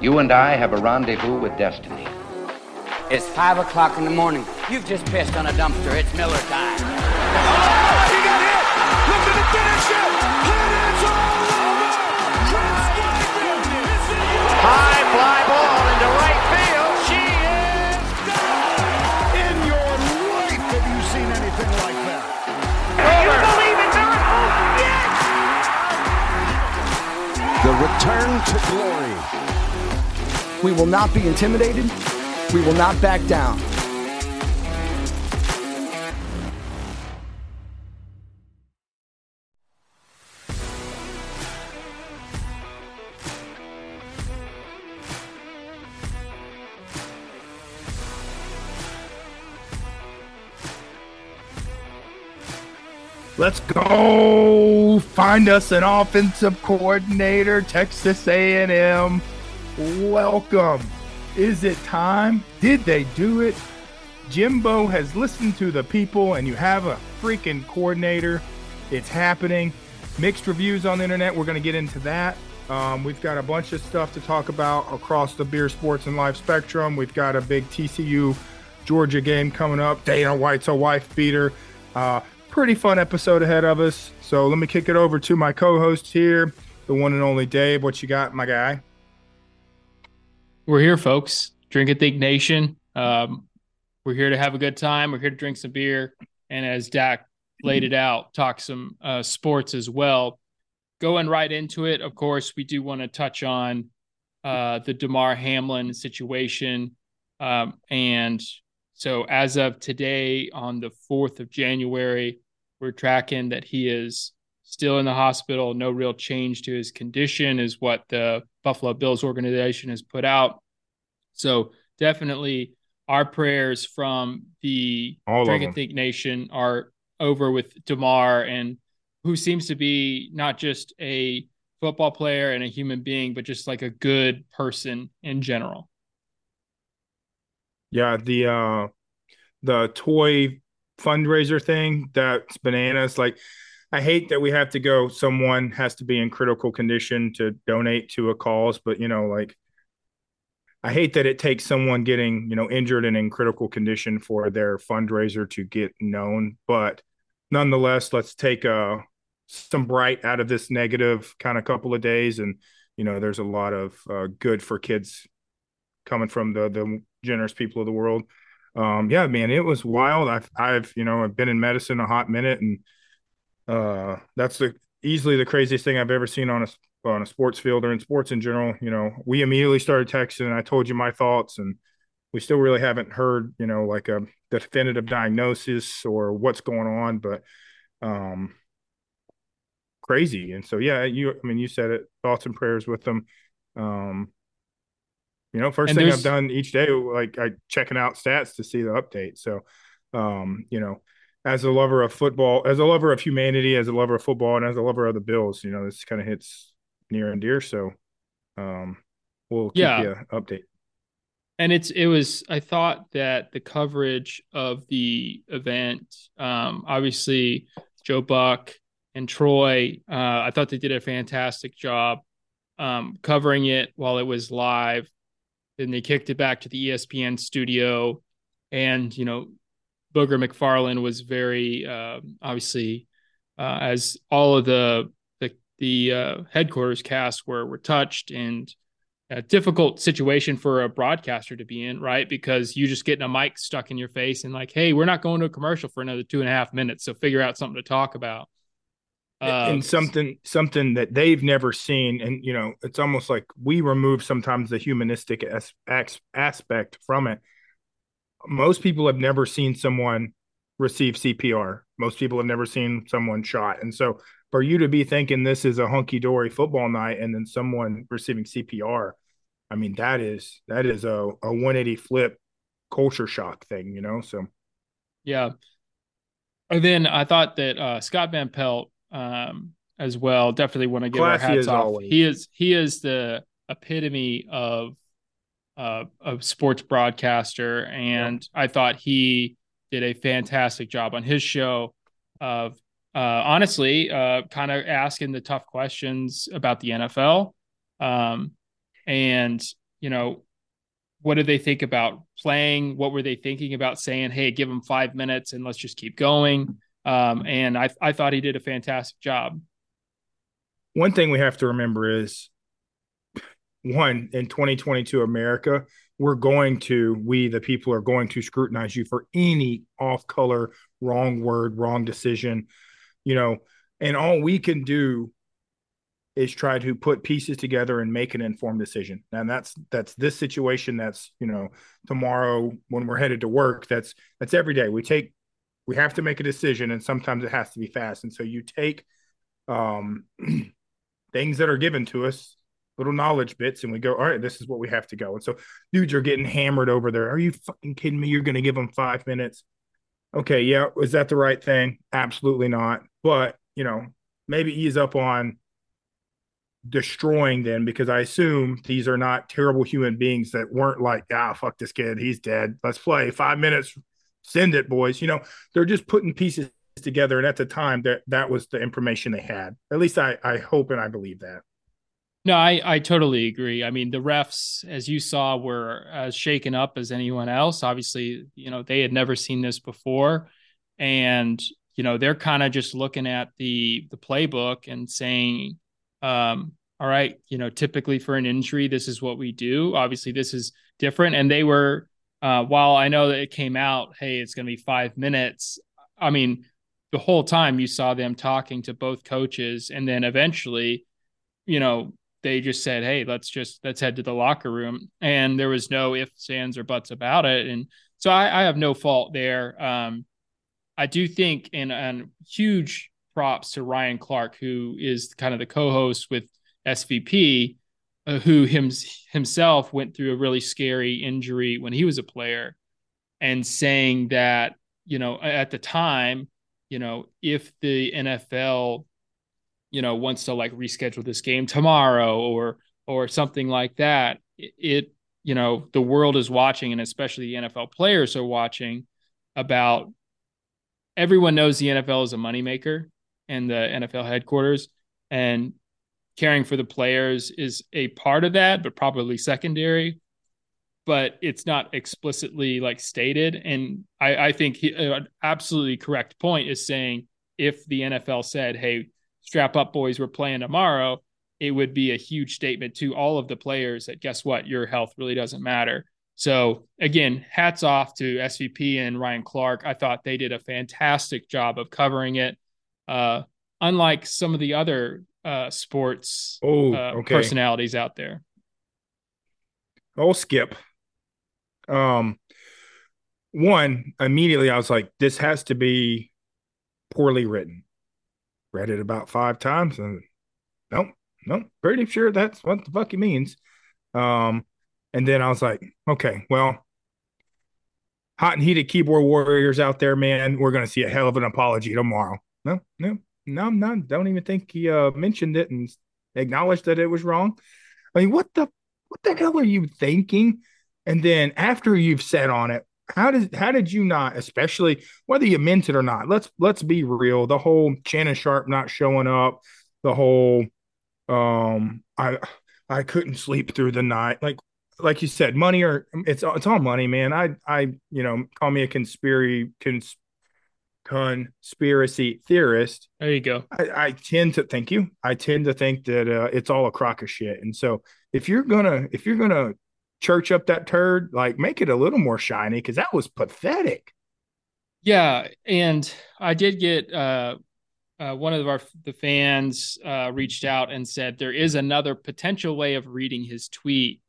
You and I have a rendezvous with destiny. It's five o'clock in the morning. You've just pissed on a dumpster. It's Miller time. Oh, he got hit! Looking to finish it! It is all over! Chris Weidman is the High fly ball into right field. She is gone. In your life have you seen anything like that? You believe in miracles? Oh, yes! The return to glory. We will not be intimidated. We will not back down. Let's go find us an offensive coordinator, Texas A&M. Welcome. Is it time? Did they do it? Jimbo has listened to the people and you have a freaking coordinator. It's happening. Mixed reviews on the internet. We're going to get into that. Um, we've got a bunch of stuff to talk about across the beer, sports, and life spectrum. We've got a big TCU Georgia game coming up. Dana White's a wife beater. Uh, pretty fun episode ahead of us. So let me kick it over to my co-host here, the one and only Dave. What you got, my guy? We're here, folks. Drink and Think Nation. Um, we're here to have a good time. We're here to drink some beer, and as Dak laid it out, talk some uh, sports as well. Going right into it, of course, we do want to touch on uh, the Damar Hamlin situation, um, and so as of today, on the fourth of January, we're tracking that he is still in the hospital. No real change to his condition is what the Buffalo Bills organization has put out. So definitely our prayers from the All and Think Nation are over with Damar and who seems to be not just a football player and a human being, but just like a good person in general. Yeah, the uh the toy fundraiser thing that's bananas. Like I hate that we have to go someone has to be in critical condition to donate to a cause, but you know, like I hate that it takes someone getting, you know, injured and in critical condition for their fundraiser to get known. But nonetheless, let's take uh some bright out of this negative kind of couple of days. And, you know, there's a lot of uh, good for kids coming from the the generous people of the world. Um, yeah, man, it was wild. I've I've you know I've been in medicine a hot minute, and uh, that's the easily the craziest thing I've ever seen on a on a sports field or in sports in general. You know, we immediately started texting, and I told you my thoughts, and we still really haven't heard you know like a definitive diagnosis or what's going on, but um, crazy. And so yeah, you I mean you said it. Thoughts and prayers with them. Um, you know, first And thing I've done each day, like I checking out stats to see the update. So, um, you know, as a lover of football, as a lover of humanity, as a lover of football, and as a lover of the Bills, you know, this kind of hits near and dear. So, um, we'll keep Yeah. you updated. and it's it was i thought that the coverage of the event um obviously joe buck and troy uh i thought they did a fantastic job um covering it while it was live then they kicked it back to the espn studio and you know booger mcfarland was very uh, obviously uh, as all of the the, the uh, headquarters cast were were touched and a difficult situation for a broadcaster to be in, right? Because you just getting a mic stuck in your face and like, hey, we're not going to a commercial for another two and a half minutes, so figure out something to talk about. Uh, and something something that they've never seen and you know it's almost like we remove sometimes the humanistic as, as, aspect from it most people have never seen someone receive cpr most people have never seen someone shot and so for you to be thinking this is a hunky-dory football night and then someone receiving cpr i mean that is that is a, a 180 flip culture shock thing you know so Yeah. And then I thought that uh, Scott Van Pelt um, as well. Definitely want to give our hats off. always. He is he is the epitome of uh, a sports broadcaster, and I thought he did a fantastic job on his show of uh, honestly uh, kind of asking the tough questions about the NFL. Um, and you know, what did they think about playing? What were they thinking about saying, hey, give him five minutes and let's just keep going? Um, and I, I thought he did a fantastic job. One thing we have to remember is one, in 2022 America, we're going to, we, the people, are going to scrutinize you for any off color, wrong word, wrong decision, you know, and all we can do is try to put pieces together and make an informed decision. And that's that's this situation. That's you know tomorrow when we're headed to work. That's that's every day. We take we have to make a decision, and sometimes it has to be fast. And so you take um, things that are given to us, little knowledge bits, and we go, all right, this is what we have to go. And so dudes are getting hammered over there. Are you fucking kidding me? You're going to give them five minutes? Okay, yeah, is that the right thing? Absolutely not. But you know, maybe ease up on destroying them because I assume these are not terrible human beings that weren't like, ah, fuck this kid, he's dead. Let's play five minutes, send it, boys. You know, they're just putting pieces together, and at the time, that that was the information they had. At least I I hope and I believe that. No, I I totally agree. I mean, the refs, as you saw, were as shaken up as anyone else. Obviously, you know they had never seen this before, and you know they're kind of just looking at the the playbook and saying um, all right, you know, typically for an injury, this is what we do. Obviously, this is different. And they were, uh, while I know that it came out, hey, it's going to be five minutes. I mean, the whole time you saw them talking to both coaches, and then eventually, you know, they just said, "Hey, let's just let's head to the locker room," and there was no ifs, ands, or buts about it. And so I, I have no fault there. Um, I do think, and, and huge props to Ryan Clark, who is kind of the co-host with SVP, uh, who him, himself went through a really scary injury when he was a player, and saying that you know at the time, you know if the NFL, you know wants to like reschedule this game tomorrow or or something like that, it, you know the world is watching, and especially the NFL players are watching about everyone knows the NFL is a moneymaker and the NFL headquarters. And caring for the players is a part of that, but probably secondary. But it's not explicitly like stated. And I, I think he, an absolutely correct point is saying if the NFL said, hey, strap up, boys, we're playing tomorrow, it would be a huge statement to all of the players that guess what, your health really doesn't matter. So again, hats off to SVP and Ryan Clark. I thought they did a fantastic job of covering it uh, unlike some of the other uh, sports oh, uh, okay. personalities out there. Oh, skip. Um, one immediately I was like, this has to be poorly written. Read it about five times and nope, nope, pretty sure that's what the fuck he means. Um, and then I was like, okay, well, hot and heated keyboard warriors out there, man, we're gonna see a hell of an apology tomorrow. No, no, no, no. Don't even think he uh, mentioned it and acknowledged that it was wrong. I mean, what the what the hell are you thinking? And then after you've said on it, how did how did you not, especially whether you meant it or not? Let's let's be real. The whole Shannon Sharpe not showing up, the whole um I I couldn't sleep through the night. Like like you said, money or it's it's all money, man. I I you know call me a conspiracy cons, conspiracy theorist. There you go. I, I, tend to thank you. I tend to think that uh, it's all a crock of shit. And so if you're gonna if you're gonna church up that turd, like make it a little more shiny because that was pathetic. Yeah, and I did get uh, uh, one of our the fans uh, reached out and said there is another potential way of reading his tweet,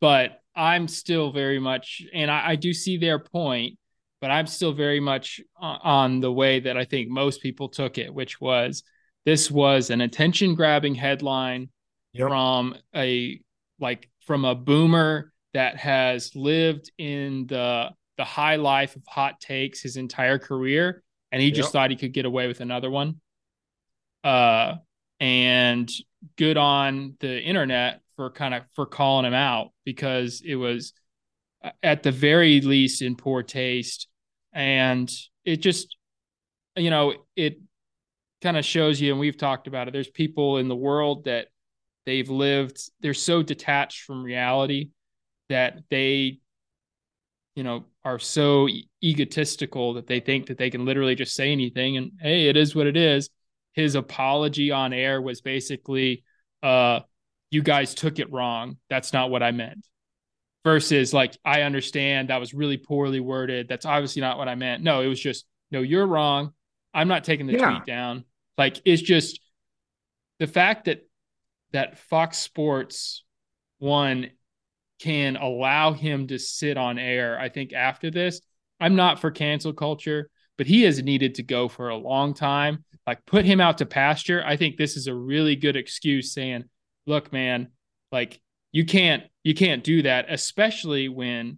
but I'm still very much, and I, I do see their point but I'm still very much on the way that I think most people took it, which was this was an attention grabbing headline yep. from a like from a boomer that has lived in the the high life of hot takes his entire career and he just thought he could get away with another one. Uh and good on the internet for kind of for calling him out because it was at the very least in poor taste. And it just you know it kind of shows you and we've talked about it there's people in the world that they've lived they're so detached from reality that they you know are so egotistical that they think that they can literally just say anything and hey it is what it is. His apology on air was basically uh you guys took it wrong. That's not what i meant. Versus like i understand that was really poorly worded. That's obviously not what i meant. No it was just no you're wrong. I'm not taking the Yeah. tweet down. Like it's just the fact that that fox sports one can allow him to sit on air i think after this. I'm not for cancel culture but he has needed to go for a long time. Like put him out to pasture. I think this is a really good excuse saying look man like you can't you can't do that especially when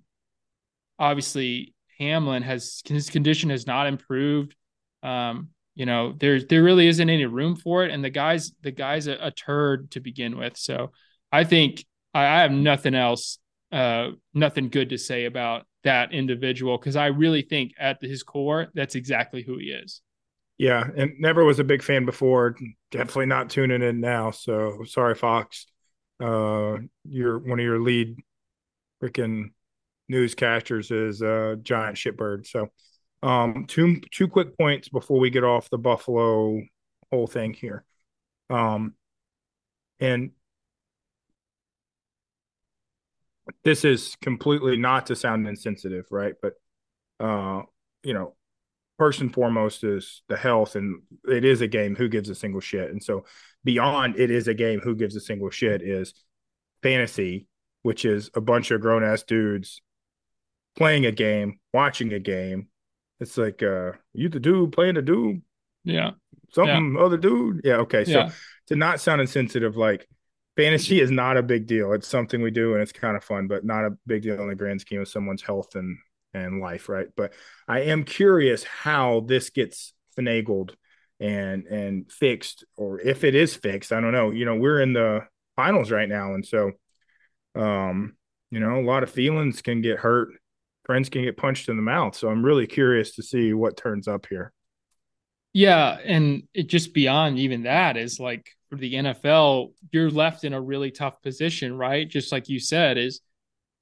obviously hamlin has his condition has not improved. Um you know there there really isn't any room for it and the guy's the guy's a, a turd to begin with so i think i, I have nothing else uh nothing good to say about that individual because i really think at his core that's exactly who he is Yeah, and never was a big fan before. Definitely not tuning in now. So sorry, Fox. Uh, you're one of your lead freaking newscasters is uh giant shitbird. So, um, two two quick points before we get off the Buffalo whole thing here. Um, and this is completely not to sound insensitive, right? But uh, you know, first and foremost is the health and it is a game who gives a single shit and so beyond it is a game who gives a single shit is fantasy which is a bunch of grown-ass dudes playing a game watching a game it's like uh you the dude playing the dude? Yeah. Something other dude? Yeah okay so yeah. to not sound insensitive like fantasy is not a big deal. It's something we do and it's kind of fun but not a big deal in the grand scheme of someone's health and and life right? But i am curious how this gets finagled and and fixed or if it is fixed i don't know. You know we're in the finals right now and so um you know a lot of feelings can get hurt friends can get punched in the mouth so i'm really curious to see what turns up here Yeah, and it just beyond even that is like for the NFL, you're left in a really tough position, right? Just like you said, is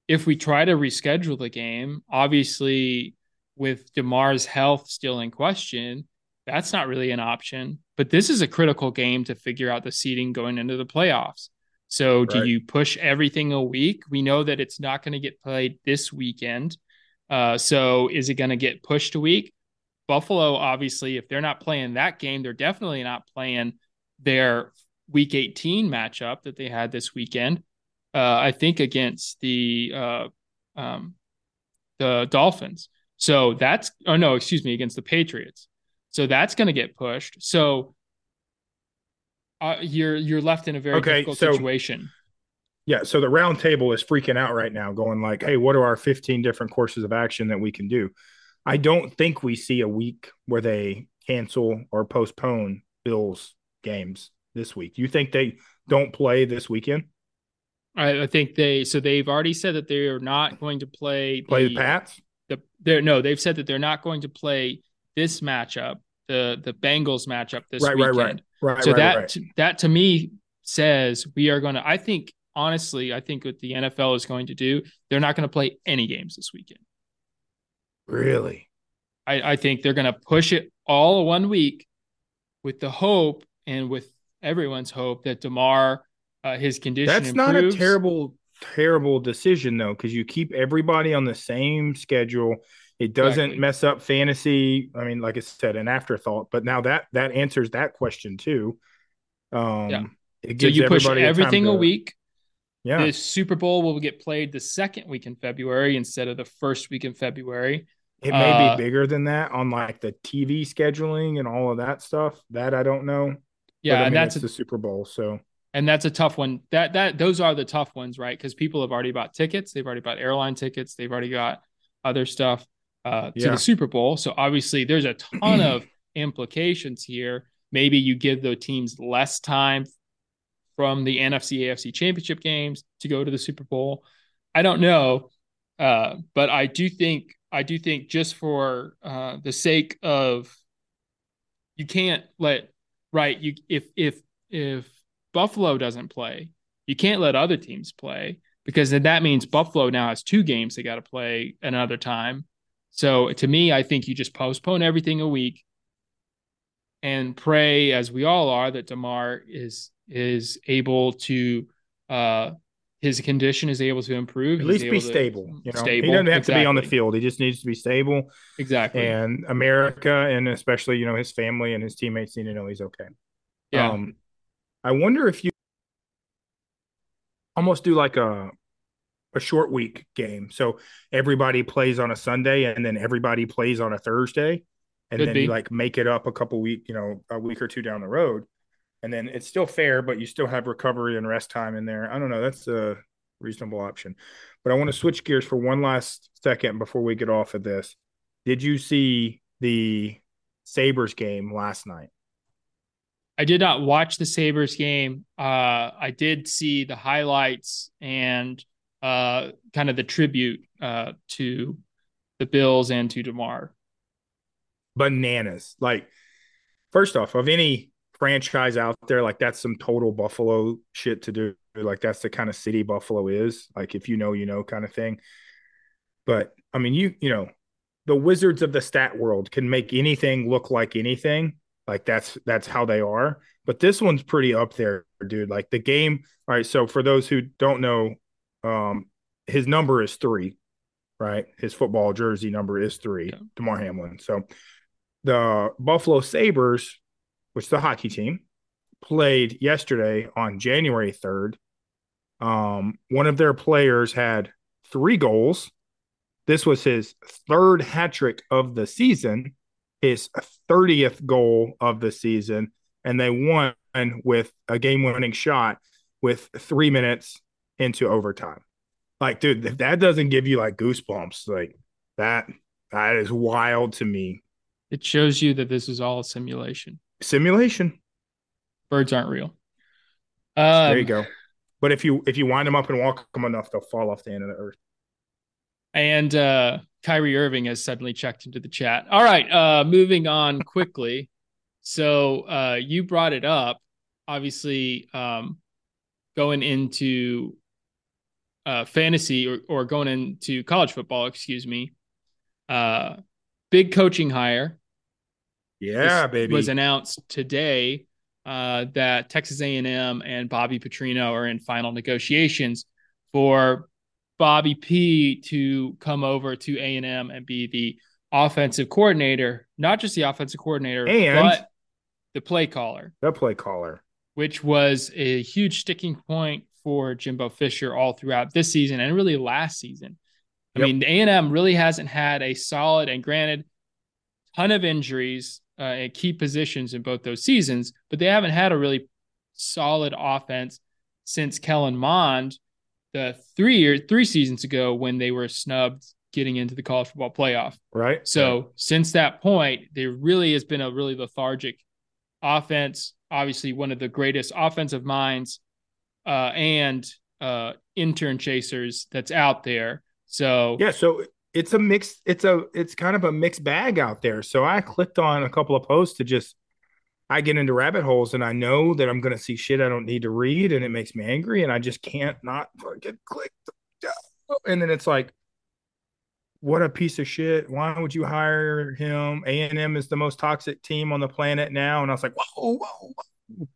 if we try to reschedule the game, obviously with Damar's health still in question, that's not really an option. But this is a critical game to figure out the seeding going into the playoffs. So do you push everything a week? We know that it's not going to get played this weekend. Uh, so is it going to get pushed a week? Buffalo, obviously, if they're not playing that game, they're definitely not playing their week 18 matchup that they had this weekend. Uh, I think against the uh, um, the Dolphins. So that's oh no, excuse me, against the Patriots. So that's going to get pushed. So uh, you're you're left in a very Okay, difficult so- situation. Yeah, so the round table is freaking out right now, going like, "Hey, what are our 15 different courses of action that we can do?" I don't think we see a week where they cancel or postpone Bills games this week. You think they don't play this weekend? I, I think they so they've already said that they are not going to play Play the Pats? the they're no they've said that they're not going to play this matchup the the Bengals matchup this Right, right, weekend. right, right. so right, that right. that to me says we are going to. I think honestly, I think what the NFL is going to do, they're not going to play any games this weekend. really I, I think they're going to push it all one week with the hope and with everyone's hope that Damar uh, his condition That's not a terrible, terrible decision though, because you keep everybody on the same schedule. It doesn't Exactly. mess up fantasy. I mean, like I said, an afterthought. But now that that answers that question too. Um, Yeah. it So gives you push a everything a to- week. Yeah, The Super Bowl will get played the second week in February instead of the first week in February. it may uh, be bigger than that on like the TV scheduling and all of that stuff. That I don't know. Yeah, But, I and that's a, the Super Bowl, so and that's a tough one. That that those are the tough ones, right? Because people have already bought tickets, they've already bought airline tickets, they've already got other stuff uh, to Yeah. the Super Bowl. So obviously, there's a ton of implications here. Maybe you give the teams less time from the NFC AFC Championship games to go to the Super Bowl. I don't know, uh, but I do think I do think just for uh, the sake of you can't let right you if if if Buffalo doesn't play, You can't let other teams play because then that means Buffalo now has two games they got to play another time. So to me, I think you just postpone everything a week and pray, as we all are, that Damar is is able to uh his condition is able to improve. At He's least be stable. You know, stable, he doesn't have to be on the field. He just needs to be stable. Exactly. And America, and especially you know his family and his teammates need to know he's okay. yeah. Um, I wonder if you almost do like a a short week game. So everybody plays on a Sunday and then everybody plays on a Thursday. And Could then be. you like make it up a couple week, you know, a week or two down the road. And then it's still fair, but you still have recovery and rest time in there. I don't know. That's a reasonable option. But I want to switch gears for one last second before we get off of this. Did you see the Sabres game last night? I did not watch the Sabres game. Uh, I did see the highlights and uh, kind of the tribute uh, to the Bills and to Damar. bananas. Like, first off, of any franchise out there, like that's some total Buffalo shit to do. Like that's the kind of city Buffalo is. Like if you know, you know, kind of thing. But I mean, you you know, the wizards of the stat world can make anything look like anything. Like that's that's how they are. But this one's pretty up there, dude. Like the game. All right. So for those who don't know, um, his number is three, right? His football jersey number is three, Yeah. Damar Hamlin. So the Buffalo Sabres, which is the hockey team, played yesterday on January 3rd. Um, one of their players had three goals. This was his third hat trick of the season, his 30th goal of the season, and they won with a game winning shot with three minutes into overtime. Like, dude, if that doesn't give you like goosebumps, like that, that is wild to me. It shows you that this is all a simulation. Simulation. Birds aren't real. Um, there you go. But if you if you wind them up and walk them enough, they'll fall off the end of the earth. And uh, Kyrie Irving has suddenly checked into the chat. All right, uh, moving on quickly. so uh, you brought it up. Obviously, um, going into uh, fantasy or, or going into college football, excuse me. Uh, big coaching hire Yeah, baby. was announced today uh, that Texas A&M and Bobby Petrino are in final negotiations for Bobby P to come over to A&M and be the offensive coordinator, not just the offensive coordinator, And- but the play caller, the play caller. which was a huge sticking point for Jimbo Fisher all throughout this season and really last season. I Yep. mean, A&M really hasn't had a solid and granted ton of injuries uh, at key positions in both those seasons, but they haven't had a really solid offense since Kellen Mond the three years, three seasons ago when they were snubbed getting into the college football playoff. Right. So since that point, there really has been a really lethargic offense. Obviously, one of the greatest offensive minds uh, and uh, intern chasers that's out there. So yeah, so it's a mix. It's a it's kind of a mixed bag out there. So I clicked on a couple of posts to just I get into rabbit holes and I know that I'm gonna see shit I don't need to read and it makes me angry and I just can't not fucking click. And then it's like, what a piece of shit! Why would you hire him? A and M is the most toxic team on the planet now. And I was like, whoa, whoa, whoa.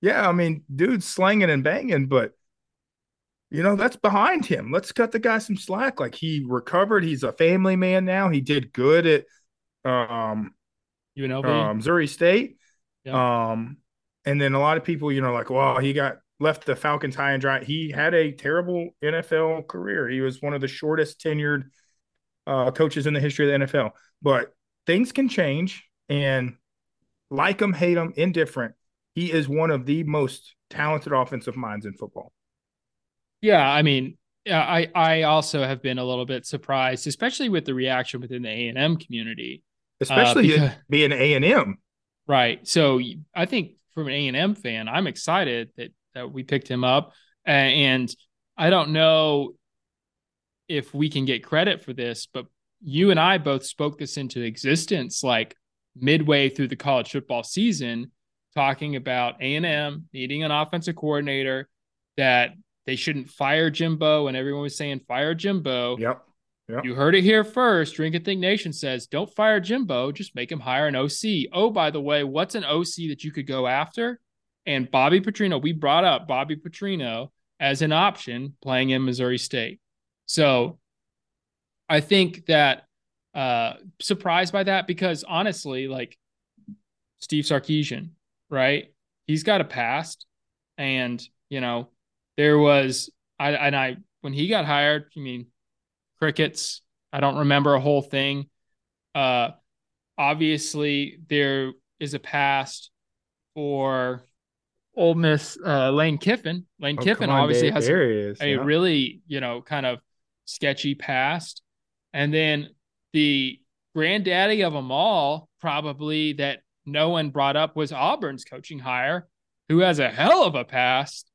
Yeah, I mean, dude's slanging and banging, but you know that's behind him. Let's cut the guy some slack. Like he recovered. He's a family man now. He did good at um, UNLV. um Missouri State. Yeah. Um, and then a lot of people, you know, like, well, he got left the Falcons high and dry. He had a terrible NFL career. He was one of the shortest tenured uh, coaches in the history of the NFL. But things can change, and like him, hate him, indifferent. He is one of the most talented offensive minds in football. Yeah, I mean, I I also have been a little bit surprised, especially with the reaction within the A and M community. Uh, especially because- being A and M. Right. So I think from an A and M fan, I'm excited that that we picked him up, A- and I don't know if we can get credit for this, but you and I both spoke this into existence like midway through the college football season, talking about A and M needing an offensive coordinator. that they shouldn't fire Jimbo, and everyone was saying fire Jimbo. Yep. Yep. You heard it here first. Drink and Think Nation says, don't fire Jimbo, just make him hire an OC. Oh, by the way, what's an OC that you could go after? And Bobby Petrino, we brought up Bobby Petrino as an option playing in Missouri State. So I think that uh surprised by that because honestly, like Steve Sarkisian, right? He's got a past. And, you know, there was I and I when he got hired, I mean crickets. I don't remember a whole thing. Uh obviously there is a past for Ole Miss uh, Lane Kiffin. Lane Oh, Kiffin on, obviously there- has is. a yeah. really, you know, kind of sketchy past. And then the granddaddy of them all, probably that no one brought up, was Auburn's coaching hire, who has a hell of a past.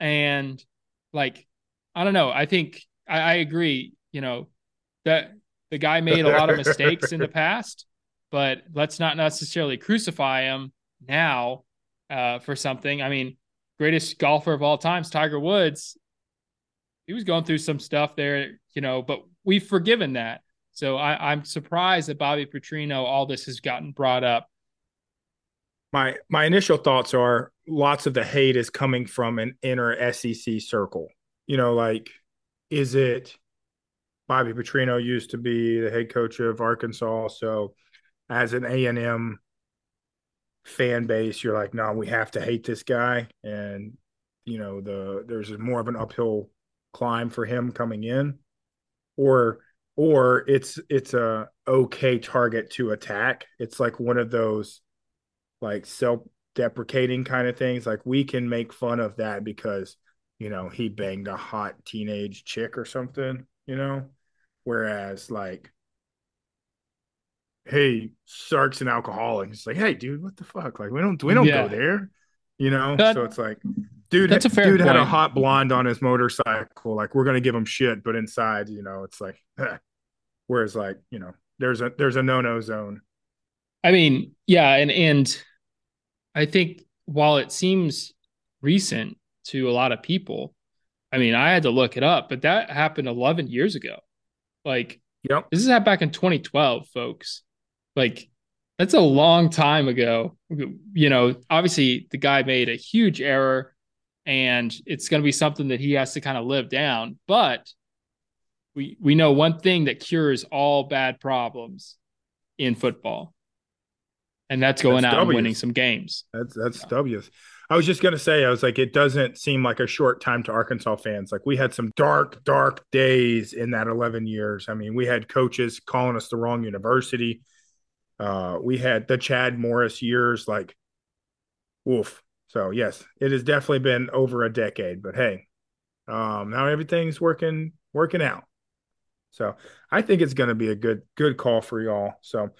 And like, I don't know. I think I, I agree, you know, that the guy made a lot of mistakes in the past, but let's not necessarily crucify him now uh, for something. I mean, greatest golfer of all times, Tiger Woods, he was going through some stuff there, you know, but we've forgiven that. So I, I'm surprised that Bobby Petrino, all this has gotten brought up. my my initial thoughts are lots of the hate is coming from an inner SEC circle. You know, like is it Bobby Petrino used to be the head coach of Arkansas, so as an A and M fan base, you're like, no, we have to hate this guy, and you know the there's more of an uphill climb for him coming in, or or it's it's a okay target to attack. It's like one of those like self-deprecating kind of things. Like we can make fun of that because you know he banged a hot teenage chick or something, you know. Whereas like, hey, Sark's an alcoholic. It's like, hey, dude, what the fuck? Like we don't we don't Yeah. go there, you know. That- so it's like, dude, That's a fair dude had a hot blonde on his motorcycle. Like we're gonna give him shit, but inside, you know, it's like, eh. whereas like you know, there's a there's a no no zone. I mean, yeah, and and I think while it seems recent to a lot of people, I mean, I had to look it up, but that happened 11 years ago. Like Yep. this is happened back in 2012, folks. Like that's a long time ago. You know, obviously the guy made a huge error and it's going to be something that he has to kind of live down, but we we know one thing that cures all bad problems in football. And that's going That's out and winning some games. That's that's W's. I was just gonna say, I was like, it doesn't seem like a short time to Arkansas fans. Like we had some dark, dark days in that 11 years. I mean, we had coaches calling us the wrong university. Uh, we had the Chad Morris years, like, woof. So yes, it has definitely been over a decade. But hey, um, now everything's working working out. So I think it's gonna be a good good call for y'all. So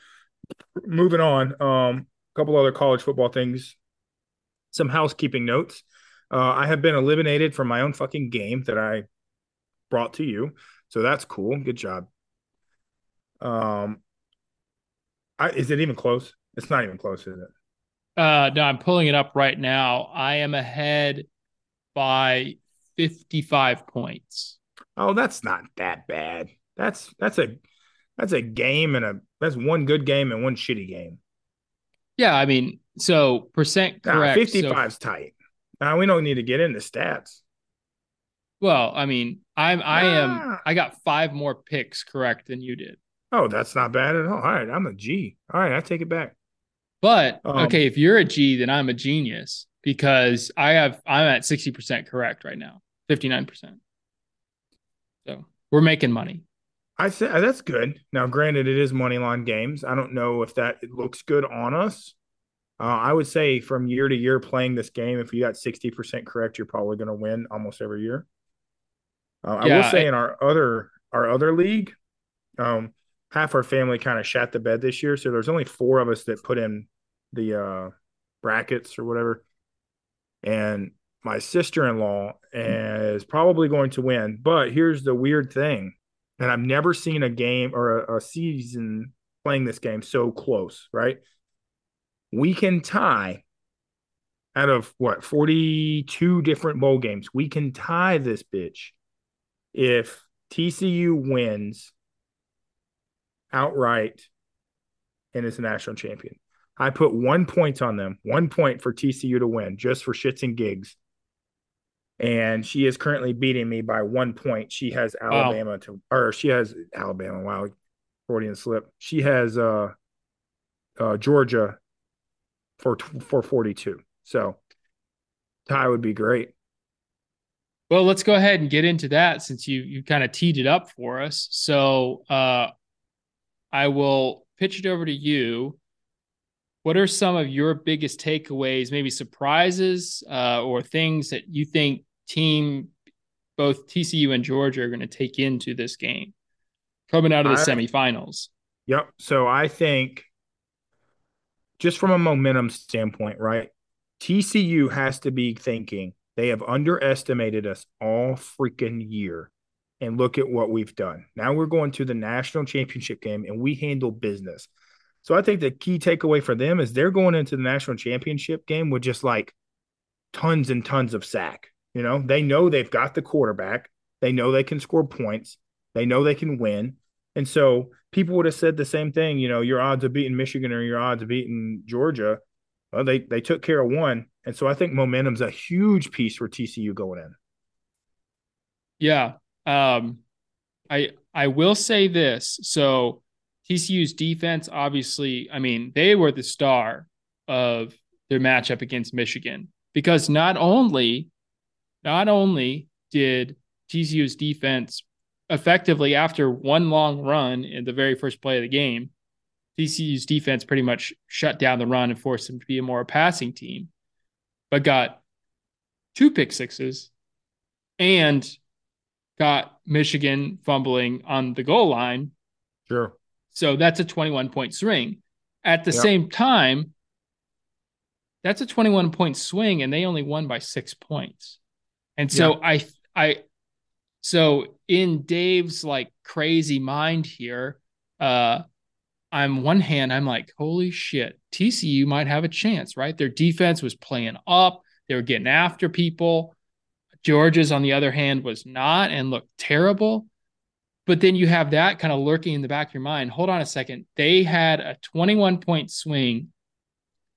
moving on, um, a couple other college football things some housekeeping notes. Uh, I have been eliminated from my own fucking game that I brought to you, so that's cool. Good job. Um, I, is it even close? It's not even close, is it? Uh no, I'm pulling it up right now. I am ahead by 55 points. Oh, that's not that bad. That's that's a that's a game and a that's one good game and one shitty game. Yeah, I mean, so percent Nah, correct. so- 55's tight. Now we don't need to get into stats. well, I mean, I'm I am I got five more picks correct than you did. Oh, that's not bad at all. All right, I'm a G. All right, I take it back. But Um, okay, if you're a G, then I'm a genius because I have I'm at 60% correct right now. 59%. So we're making money. I say that's good. Now, granted, it is money line games. I don't know if that it looks good on us. Uh, I would say from year to year playing this game, if you got sixty percent correct, you're probably going to win almost every year. Uh, I will say I- in our other our other league, um, half our family kind of shat the bed this year, so there's only four of us that put in the uh, brackets or whatever. And my sister in law is probably going to win, but here's the weird thing and I've never seen a game or a, a season playing this game so close, right? We can tie out of what 42 different bowl games. We can tie this bitch if TCU wins outright and is a national champion. I put one point on them, one point for TCU to win, just for shits and gigs. And she is currently beating me by one point. She has Alabama wow. to, or she has Alabama. Wow, Freudian slip. She has uh, uh, Georgia for for 42. So tie would be great. Well, let's go ahead and get into that since you you kind of teed it up for us. So uh, I will pitch it over to you. What are some of your biggest takeaways, maybe surprises uh, or things that you think team, both TCU and Georgia, are going to take into this game coming out of the I, semifinals? Yep. So I think just from a momentum standpoint, right? TCU has to be thinking they have underestimated us all freaking year. And look at what we've done. Now we're going to the national championship game and we handle business. So I think the key takeaway for them is they're going into the national championship game with just like tons and tons of sack. You know, they know they've got the quarterback. They know they can score points. They know they can win. And so people would have said the same thing, you know, your odds of beating Michigan or your odds of beating Georgia. Well, they they took care of one. And so I think momentum's a huge piece for TCU going in. Yeah. Um I I will say this. So TCU's defense, obviously, I mean, they were the star of their matchup against Michigan because not only not only did TCU's defense effectively after one long run in the very first play of the game, TCU's defense pretty much shut down the run and forced them to be a more passing team, but got two pick sixes and got Michigan fumbling on the goal line. Sure. So that's a 21 point swing. At the yep. same time, that's a 21 point swing and they only won by 6 points. And so yep. I I so in Dave's like crazy mind here, uh I'm one hand, I'm like, holy shit, TCU might have a chance, right? Their defense was playing up, they were getting after people. Georgia's, on the other hand, was not and looked terrible. But then you have that kind of lurking in the back of your mind. Hold on a second. They had a 21 point swing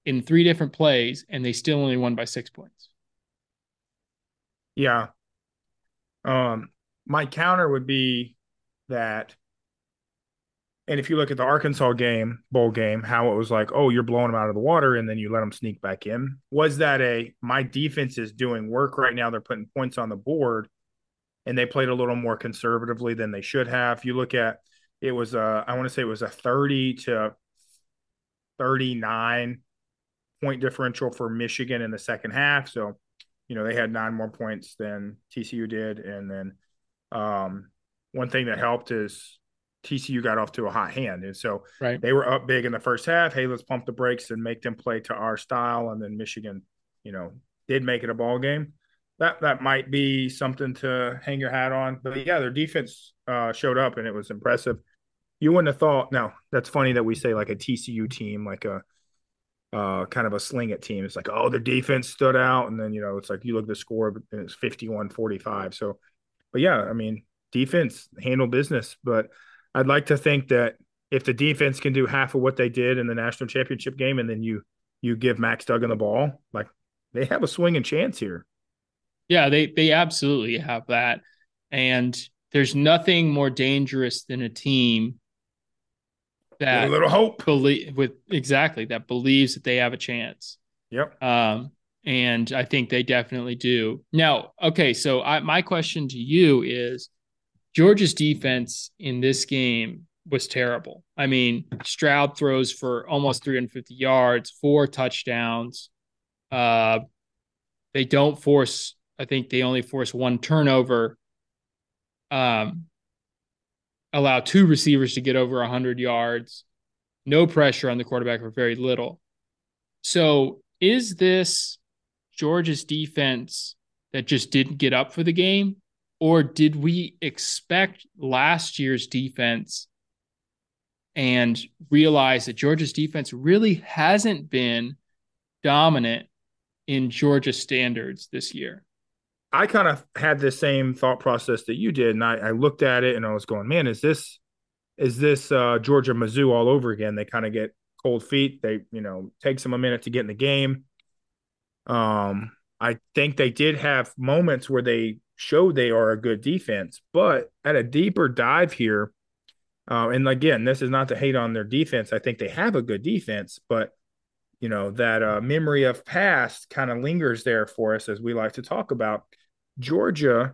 in three different plays, and they still only won by six points. Yeah. Um, my counter would be that and if you look at the Arkansas game, bowl game, how it was like, oh, you're blowing them out of the water and then you let them sneak back in. Was that a my defense is doing work right now? They're putting points on the board and they played a little more conservatively than they should have. You look at it was a, I want to say it was a 30 to 39 point differential for Michigan in the second half. So, you know, they had nine more points than TCU did. And then um, one thing that helped is TCU got off to a hot hand. And so right. they were up big in the first half. Hey, let's pump the brakes and make them play to our style. And then Michigan, you know, did make it a ball game. That that might be something to hang your hat on. But yeah, their defense uh, showed up and it was impressive. You wouldn't have thought. Now that's funny that we say like a TCU team, like a uh, kind of a sling at team. It's like, oh, the defense stood out. And then, you know, it's like you look at the score and it's 51 45. So, but yeah, I mean, defense handled business. But I'd like to think that if the defense can do half of what they did in the national championship game, and then you you give Max Duggan the ball, like they have a swinging chance here. Yeah, they they absolutely have that, and there's nothing more dangerous than a team that with a little hope believe with exactly that believes that they have a chance. Yep. Um, and I think they definitely do. Now, okay, so I, my question to you is Georgia's defense in this game was terrible. I mean, Stroud throws for almost 350 yards, four touchdowns. Uh, they don't force, I think they only force one turnover. Um, allow two receivers to get over 100 yards, no pressure on the quarterback or very little. So, is this Georgia's defense that just didn't get up for the game? Or did we expect last year's defense and realize that Georgia's defense really hasn't been dominant in Georgia standards this year. I kind of had the same thought process that you did, and I, I, looked at it and I was going, "Man, is this is this uh, Georgia Mizzou all over again?" They kind of get cold feet. They, you know, takes them a minute to get in the game. Um, I think they did have moments where they showed they are a good defense, but at a deeper dive here, uh, and again, this is not to hate on their defense. I think they have a good defense, but you know that uh, memory of past kind of lingers there for us as we like to talk about. Georgia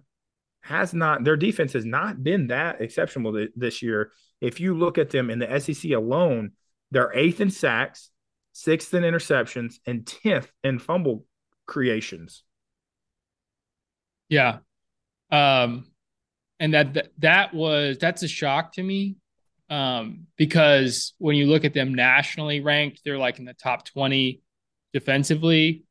has not their defense has not been that exceptional th- this year. If you look at them in the SEC alone, they're eighth in sacks, sixth in interceptions, and tenth in fumble creations. Yeah, um, and that, that that was that's a shock to me um, because when you look at them nationally ranked, they're like in the top twenty defensively.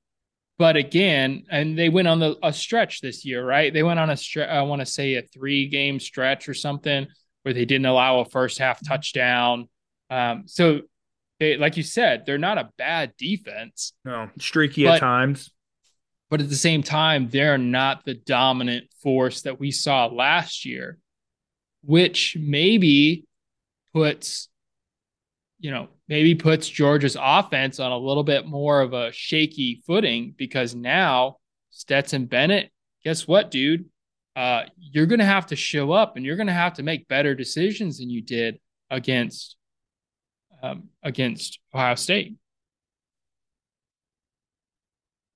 But again, and they went on the, a stretch this year, right? They went on a stretch. I want to say a three game stretch or something where they didn't allow a first half touchdown. Um, so, they, like you said, they're not a bad defense. No, streaky but, at times. But at the same time, they're not the dominant force that we saw last year, which maybe puts, you know, maybe puts Georgia's offense on a little bit more of a shaky footing because now Stetson Bennett, guess what, dude? Uh, you're going to have to show up and you're going to have to make better decisions than you did against um, against Ohio State.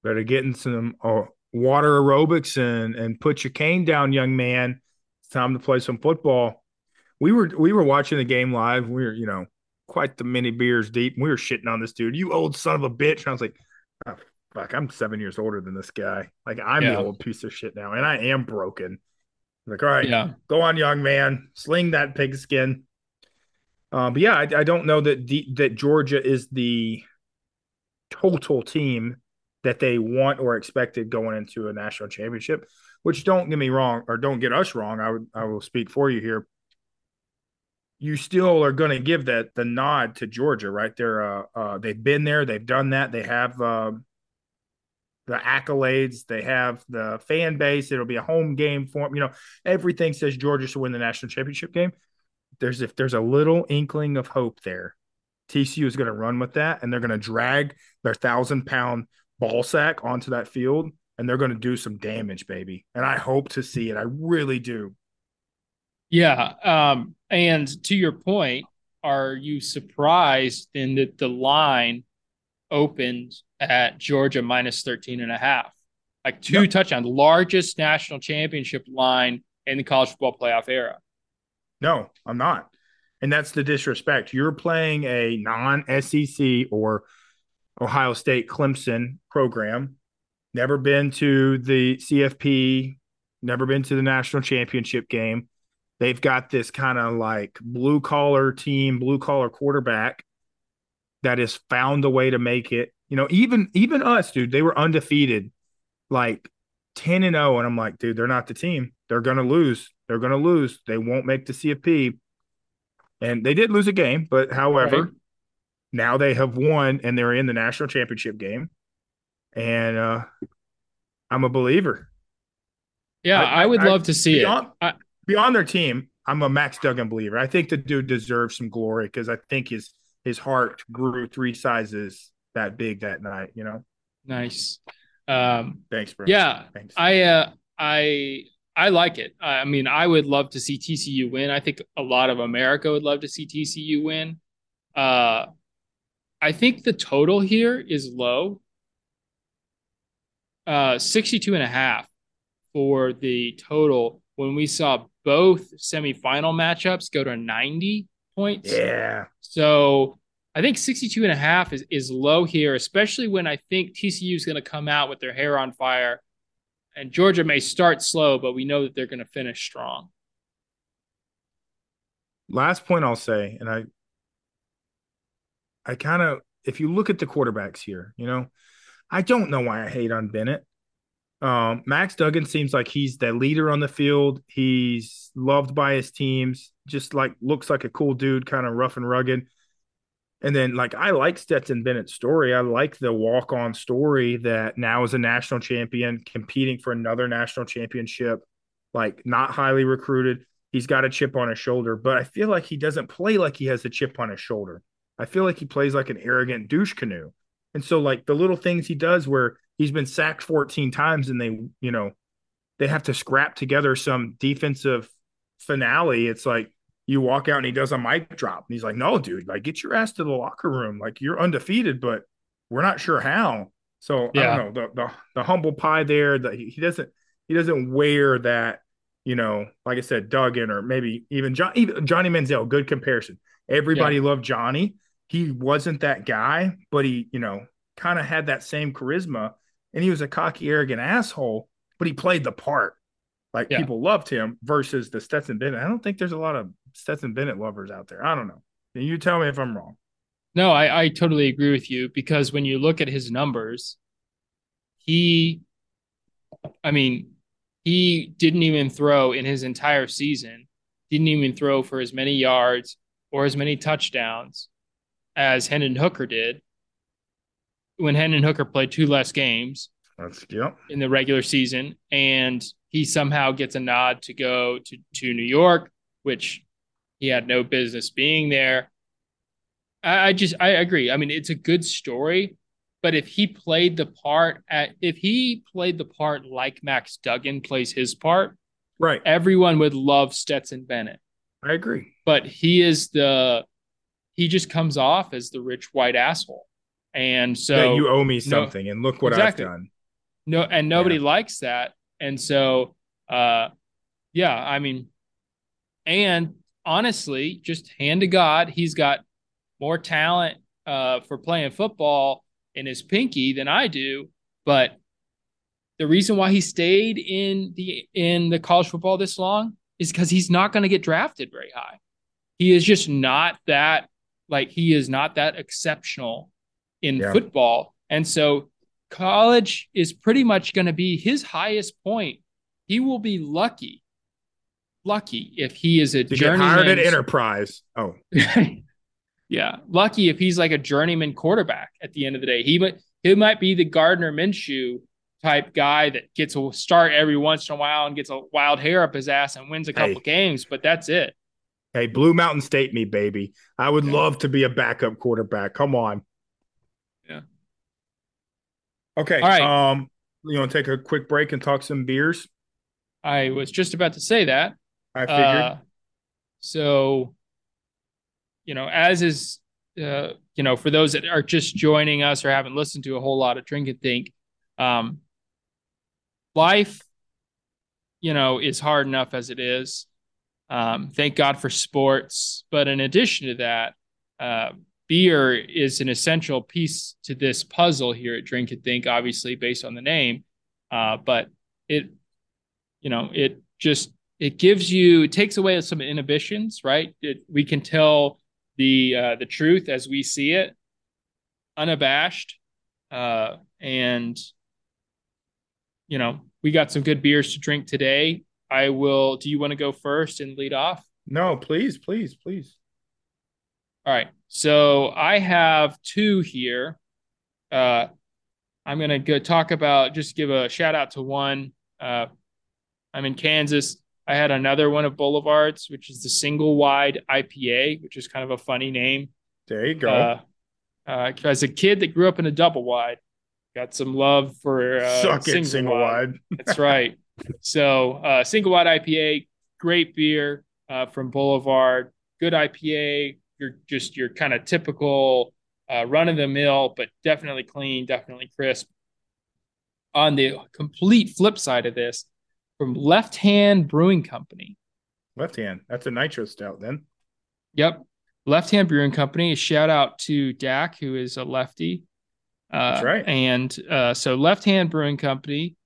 Better get in some uh, water aerobics and and put your cane down, young man. It's time to play some football. We were we were watching the game live. We were you know quite the many beers deep. We were shitting on this dude. You old son of a bitch. And I was like, oh, fuck, I'm seven years older than this guy. Like I'm yeah. the old piece of shit now, and I am broken. Like, all right, yeah. go on, young man, sling that pigskin. Uh, but yeah, I, I don't know that the, that Georgia is the total team that they want or expected going into a national championship. Which don't get me wrong, or don't get us wrong. I would I will speak for you here. You still are going to give that the nod to Georgia, right? They're uh, uh they've been there, they've done that, they have uh, the accolades, they have the fan base. It'll be a home game for them. You know, everything says Georgia should win the national championship game. There's if there's a little inkling of hope there, TCU is going to run with that, and they're going to drag their thousand pound ball sack onto that field and they're going to do some damage, baby. And I hope to see it. I really do. Yeah. Um, and to your point, are you surprised in that the line opened at Georgia minus 13 and a half? Like two yep. touchdowns, largest national championship line in the college football playoff era. No, I'm not. And that's the disrespect. You're playing a non SEC or Ohio State Clemson program, never been to the CFP, never been to the national championship game. They've got this kind of like blue collar team, blue collar quarterback that has found a way to make it. You know, even even us, dude, they were undefeated, like 10 and 0. And I'm like, dude, they're not the team. They're gonna lose. They're gonna lose. They won't make the CFP. And they did lose a game, but however, right. Now they have won and they're in the national championship game. And uh, I'm a believer. Yeah, I, I would I, love to see beyond, it. I, beyond their team, I'm a Max Duggan believer. I think the dude deserves some glory because I think his his heart grew three sizes that big that night. You know. Nice. Um, Thanks, bro. Yeah, Thanks. I uh, I I like it. I mean, I would love to see TCU win. I think a lot of America would love to see TCU win. Uh, I think the total here is low. Uh, 62 and a half for the total when we saw both semifinal matchups go to 90 points. Yeah. So I think 62 and a half is, is low here, especially when I think TCU is going to come out with their hair on fire. And Georgia may start slow, but we know that they're going to finish strong. Last point I'll say, and I I kind of, if you look at the quarterbacks here, you know, I don't know why I hate on Bennett. Um, Max Duggan seems like he's the leader on the field. He's loved by his teams, just like looks like a cool dude, kind of rough and rugged. And then, like, I like Stetson Bennett's story. I like the walk on story that now is a national champion, competing for another national championship, like, not highly recruited. He's got a chip on his shoulder, but I feel like he doesn't play like he has a chip on his shoulder. I feel like he plays like an arrogant douche canoe. And so, like, the little things he does where he's been sacked 14 times and they, you know, they have to scrap together some defensive finale. It's like, you walk out and he does a mic drop and he's like, no, dude, like get your ass to the locker room. Like you're undefeated, but we're not sure how. So yeah. I don't know the, the, the humble pie there that he, doesn't, he doesn't wear that, you know, like I said, Duggan or maybe even John, even Johnny Manziel, good comparison. Everybody yeah. loved Johnny. He wasn't that guy, but he, you know, kind of had that same charisma and he was a cocky, arrogant asshole, but he played the part. Like yeah. people loved him versus the Stetson Bennett. I don't think there's a lot of Stetson Bennett lovers out there. I don't know. You tell me if I'm wrong. No, I, I totally agree with you because when you look at his numbers, he, I mean, he didn't even throw in his entire season, didn't even throw for as many yards or as many touchdowns as Hendon Hooker did when Hendon Hooker played two less games That's, yep. in the regular season. And he somehow gets a nod to go to, to New York, which he had no business being there. I, I just I agree. I mean, it's a good story, but if he played the part at if he played the part like Max Duggan plays his part, right, everyone would love Stetson Bennett. I agree. But he is the he just comes off as the rich white asshole. And so yeah, you owe me something, no, and look what exactly. I've done. No, and nobody yeah. likes that. And so uh yeah, I mean, and honestly, just hand to God, he's got more talent uh, for playing football in his pinky than I do. But the reason why he stayed in the in the college football this long is because he's not going to get drafted very high. He is just not that like he is not that exceptional in yeah. football, and so college is pretty much going to be his highest point. He will be lucky lucky if he is a to journeyman. hired at Enterprise. Oh, yeah, lucky if he's like a journeyman quarterback. At the end of the day, he might he might be the Gardner Minshew type guy that gets a start every once in a while and gets a wild hair up his ass and wins a couple hey. games, but that's it. Hey, Blue Mountain State me, baby. I would yeah. love to be a backup quarterback. Come on. Okay. All right. Um, you want to take a quick break and talk some beers? I was just about to say that. I figured. Uh, so, you know, as is, uh, you know, for those that are just joining us or haven't listened to a whole lot of Drink and Think, um, life, you know, is hard enough as it is. Um, thank God for sports. But in addition to that, uh, beer is an essential piece to this puzzle here at Drink and Think, obviously based on the name. Uh, but it, you know, it just it gives you it takes away some inhibitions right? It, we can tell the uh, the truth as we see it unabashed uh, and you know we got some good beers to drink today. I will do you want to go first and lead off? No please please please. All right so i have two here uh, i'm going to go talk about just give a shout out to one uh, i'm in kansas I had another one of Boulevard's, which is the single wide IPA, which is kind of a funny name. There you go. Uh, uh, as a kid that grew up in a double wide, got some love for uh, Suck single, it, single wide. wide. That's right. So uh, single wide IPA, great beer uh, from Boulevard, good IPA. You're just your kind of typical uh, run of the mill, but definitely clean, definitely crisp. On the complete flip side of this, from Left Hand Brewing Company. Left Hand. That's a nitro stout then. Yep. Left Hand Brewing Company. A shout out to Dak, who is a lefty. Uh, That's right. And uh, so Left Hand Brewing Company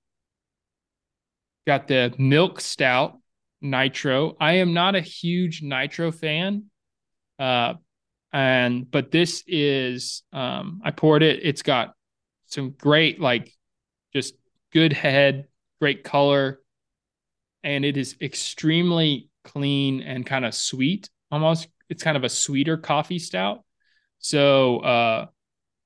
got the Milk Stout Nitro. I am not a huge Nitro fan. Uh, and but this is um I poured it. It's got some great like just good head, great color, and it is extremely clean and kind of sweet. Almost, it's kind of a sweeter coffee stout. So uh,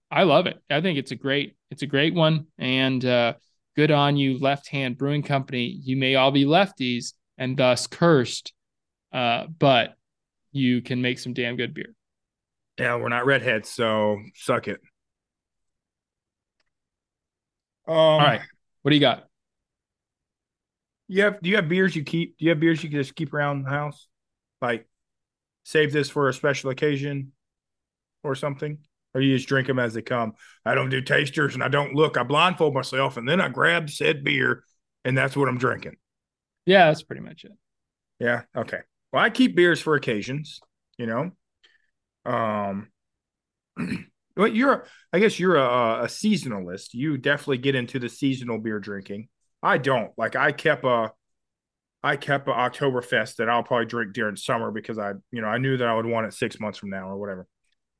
I love it. I think it's a great it's a great one, and uh, good on you, Left Hand Brewing Company. You may all be lefties and thus cursed, uh, but you can make some damn good beer. Yeah, we're not redheads, so suck it. Um, All right, what do you got? You have do you have beers you keep? Do you have beers you can just keep around the house? Like save this for a special occasion or something? Or you just drink them as they come? I don't do tasters and I don't look. I blindfold myself and then I grab said beer and that's what I'm drinking. Yeah, that's pretty much it. Yeah. Okay. Well, I keep beers for occasions, you know. Um but you're I guess you're a, a seasonalist. You definitely get into the seasonal beer drinking. I don't. Like I kept a I kept a Oktoberfest that I'll probably drink during summer because I, you know, I knew that I would want it six months from now or whatever.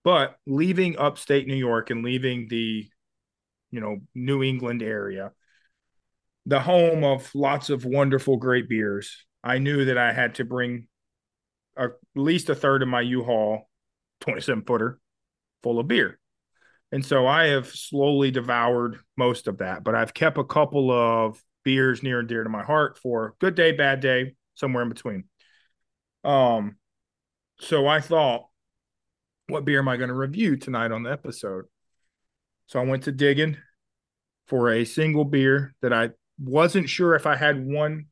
But leaving upstate New York and leaving the, you know, New England area, the home of lots of wonderful, great beers, I knew that I had to bring at least a third of my U-Haul 27 footer full of beer. And so I have slowly devoured most of that, but I've kept a couple of beers near and dear to my heart for good day, bad day, somewhere in between. Um, so I thought, what beer am I going to review tonight on the episode? So I went to digging for a single beer that I wasn't sure if I had one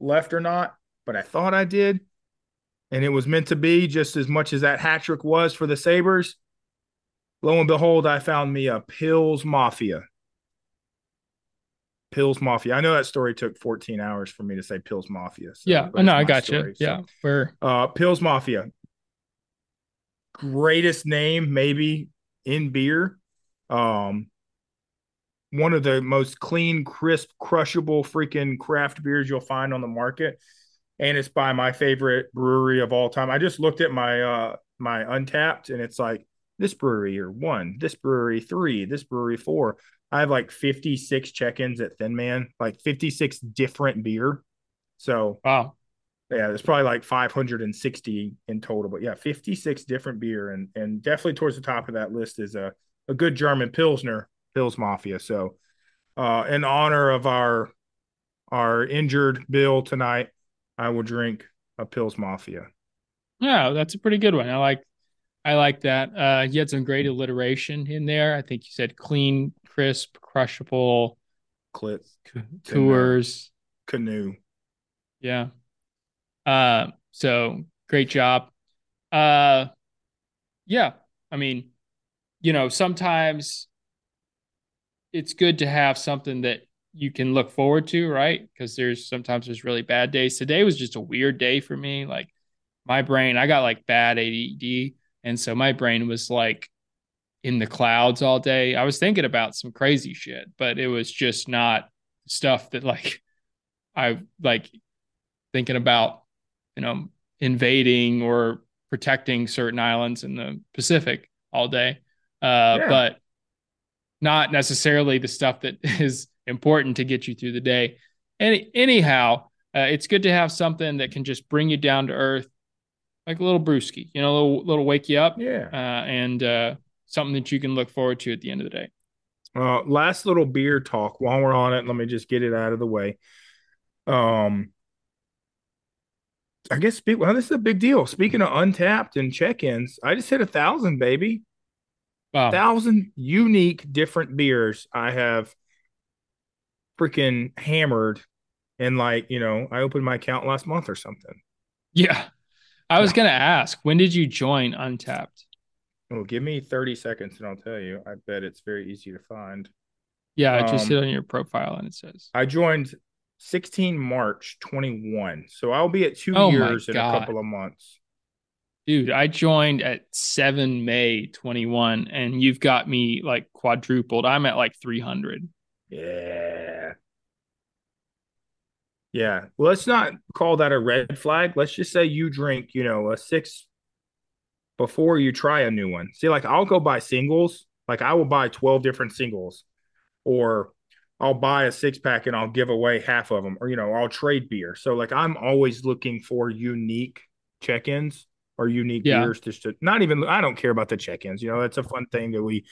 left or not, but I thought I did. And it was meant to be just as much as that hat trick was for the Sabres. Lo and behold, I found me a Pils Mafia. Pils Mafia. I know that story took 14 hours for me to say Pils Mafia. So, yeah, no, I got story, you. so. Yeah, we're Uh, Pils Mafia. Greatest name maybe in beer. Um, one of the most clean, crisp, crushable freaking craft beers you'll find on the market. And it's by my favorite brewery of all time. I just looked at my uh my Untappd and it's like this brewery or one, this brewery three, this brewery four. I have like 56 check-ins at Thin Man, like 56 different beer. So wow. yeah, there's probably like 560 in total, but yeah, 56 different beer, and and definitely towards the top of that list is a a good German Pilsner, Pils Mafia. So, uh, in honor of our our injured Bill tonight, I will drink a Pils Mafia. Yeah, that's a pretty good one. I like I like that. Uh you had some great alliteration in there. I think you said clean, crisp, crushable, Clit tours. canoe. Yeah. Uh so great job. Uh yeah, I mean, you know, sometimes it's good to have something that you can look forward to, right? Because there's sometimes there's really bad days. Today was just a weird day for me. Like my brain, I got like bad ADD. And so my brain was like in the clouds all day. I was thinking about some crazy shit, but it was just not stuff that like I like thinking about, you know, invading or protecting certain islands in the Pacific all day. Uh, Yeah. but not necessarily the stuff that is important to get you through the day. Any anyhow, uh, it's good to have something that can just bring you down to earth, like a little brewski, you know, a little, little wake you up, Yeah. uh, and uh, something that you can look forward to at the end of the day. Uh, last little beer talk while we're on it. Let me just get it out of the way. Um, I guess speak. Well, this is a big deal. Speaking of Untappd and check-ins, I just hit a thousand, baby. Wow. thousand unique different beers I have freaking hammered. And like, you know, I opened my account last month or something. yeah. I was going to ask, when did you join Untappd? Oh, give me 30 seconds and I'll tell you. I bet it's very easy to find. Yeah, I just Um, hit on your profile and it says, I joined 16 March 21. So I'll be at two Oh years in a couple of months. dude, I joined at 7 May 21 and you've got me like quadrupled. I'm at like 300. Yeah. Yeah. Well, let's not call that a red flag. Let's just say you drink, you know, a six before you try a new one. See, like I'll go buy singles. Like I will buy 12 different singles, or I'll buy a six pack and I'll give away half of them, or, you know, I'll trade beer. So, like, I'm always looking for unique check ins or unique Yeah. beers. Just to not even I don't care about the check-ins. You know, that's a fun thing that we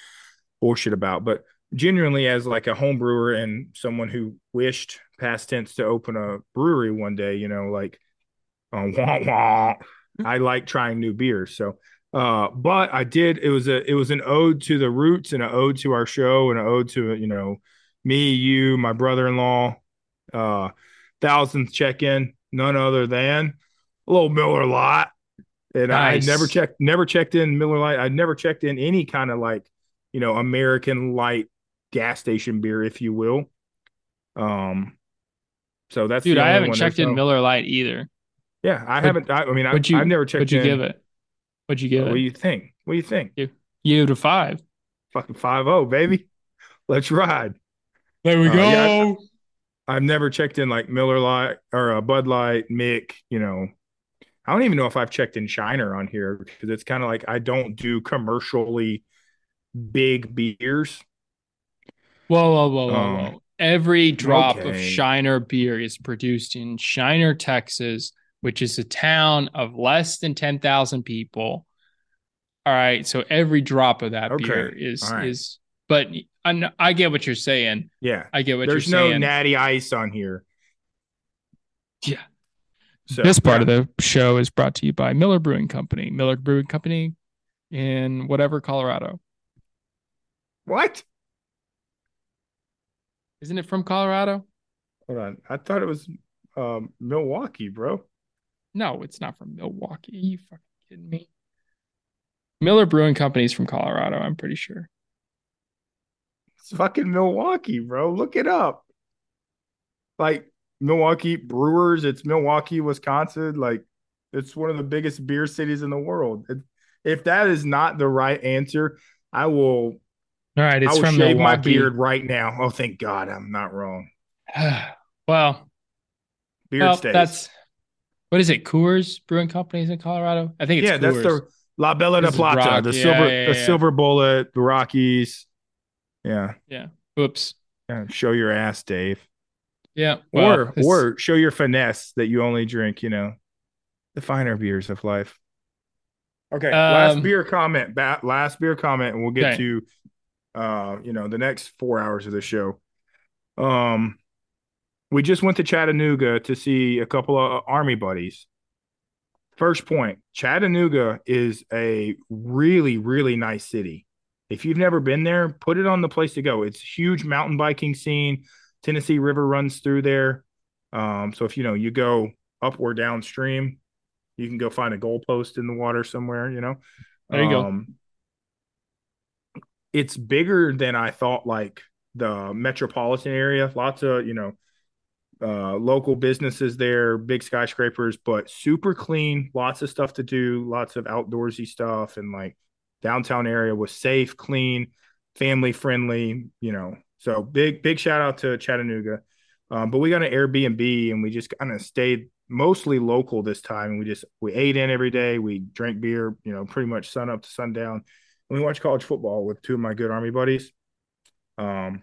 bullshit about. But genuinely, as like a home brewer and someone who wished past tense to open a brewery one day, you know, like uh, wah, wah, I like trying new beers. So uh, but I did. It was a it was an ode to the roots and an ode to our show and an ode to you know me, you, my brother-in-law, uh, thousandth check-in, none other than a little Miller Lite. And I Nice. never checked, never checked in Miller Lite. I never checked in any kind of like you know American light gas station beer, if you will. Um, so that's Dude, I haven't checked in no- Miller Lite either. Yeah, I Would- haven't. I, I mean, I, you, I've never checked What'd you in. give it? What'd you give What do you think? What do you think? You it a five. Fucking five zero, baby. Let's ride. There we Uh, yeah, I've never checked in like Miller Lite or uh, Bud Light, Mick. You know, I don't even know if I've checked in Shiner on here because it's kind of like I don't do commercially big beers. Whoa, whoa, whoa, whoa, Um, whoa. Every drop of. Shiner beer is produced in Shiner, Texas, which is a town of less than 10,000 people. All right. So every drop of that Okay. beer is, right. is, but I, I get what you're saying. Yeah, I get what there's you're saying. There's no saying. natty ice on here. Yeah. So, this part yeah. of the show is brought to you by Miller Brewing Company, Miller Brewing Company in whatever, Colorado. what? Isn't it from Colorado? Hold on, I thought it was um, Milwaukee, bro. No, it's not from Milwaukee. Are you fucking kidding me? Miller Brewing Company is from Colorado, I'm pretty sure. It's fucking Milwaukee, bro. Look it up. Like Milwaukee Brewers, it's Milwaukee, Wisconsin. Like it's one of the biggest beer cities in the world. If, if that is not the right answer, I will All right, I it's will from shave my beard right now. Oh, thank God I'm not wrong. well, Beard well, stays. that's what is it? Coors Brewing Company is in Colorado. I think it's yeah, that's the La Bella de This Plata, Rock. the Yeah, silver, yeah, the yeah. silver bullet, the Rockies. Yeah, Yeah. Oops. yeah. Show your ass, Dave. Yeah. well, or it's- or show your finesse that you only drink, you know, the finer beers of life. Okay, last Um, beer comment. Ba- last beer comment, and we'll get Okay. to uh, you know, the next four hours of the show. Um, we just went to Chattanooga to see a couple of army buddies. First point, Chattanooga is a really, really nice city. If you've never been there, put it on the place to go. It's a huge mountain biking scene. Tennessee River runs through there. Um, so if you know you go up or downstream, you can go find a goalpost in the water somewhere, you know. There you go. Um, It's bigger than I thought, like the metropolitan area. Lots of, you know, uh, local businesses there, big skyscrapers, but super clean, lots of stuff to do, lots of outdoorsy stuff, and like downtown area was safe, clean, family friendly, you know. So big, big shout out to Chattanooga. Um, but we got an Airbnb and we just kind of stayed mostly local this time. And we just we ate in every day, we drank beer, you know, pretty much sun up to sundown. We watched college football with two of my good army buddies. Um,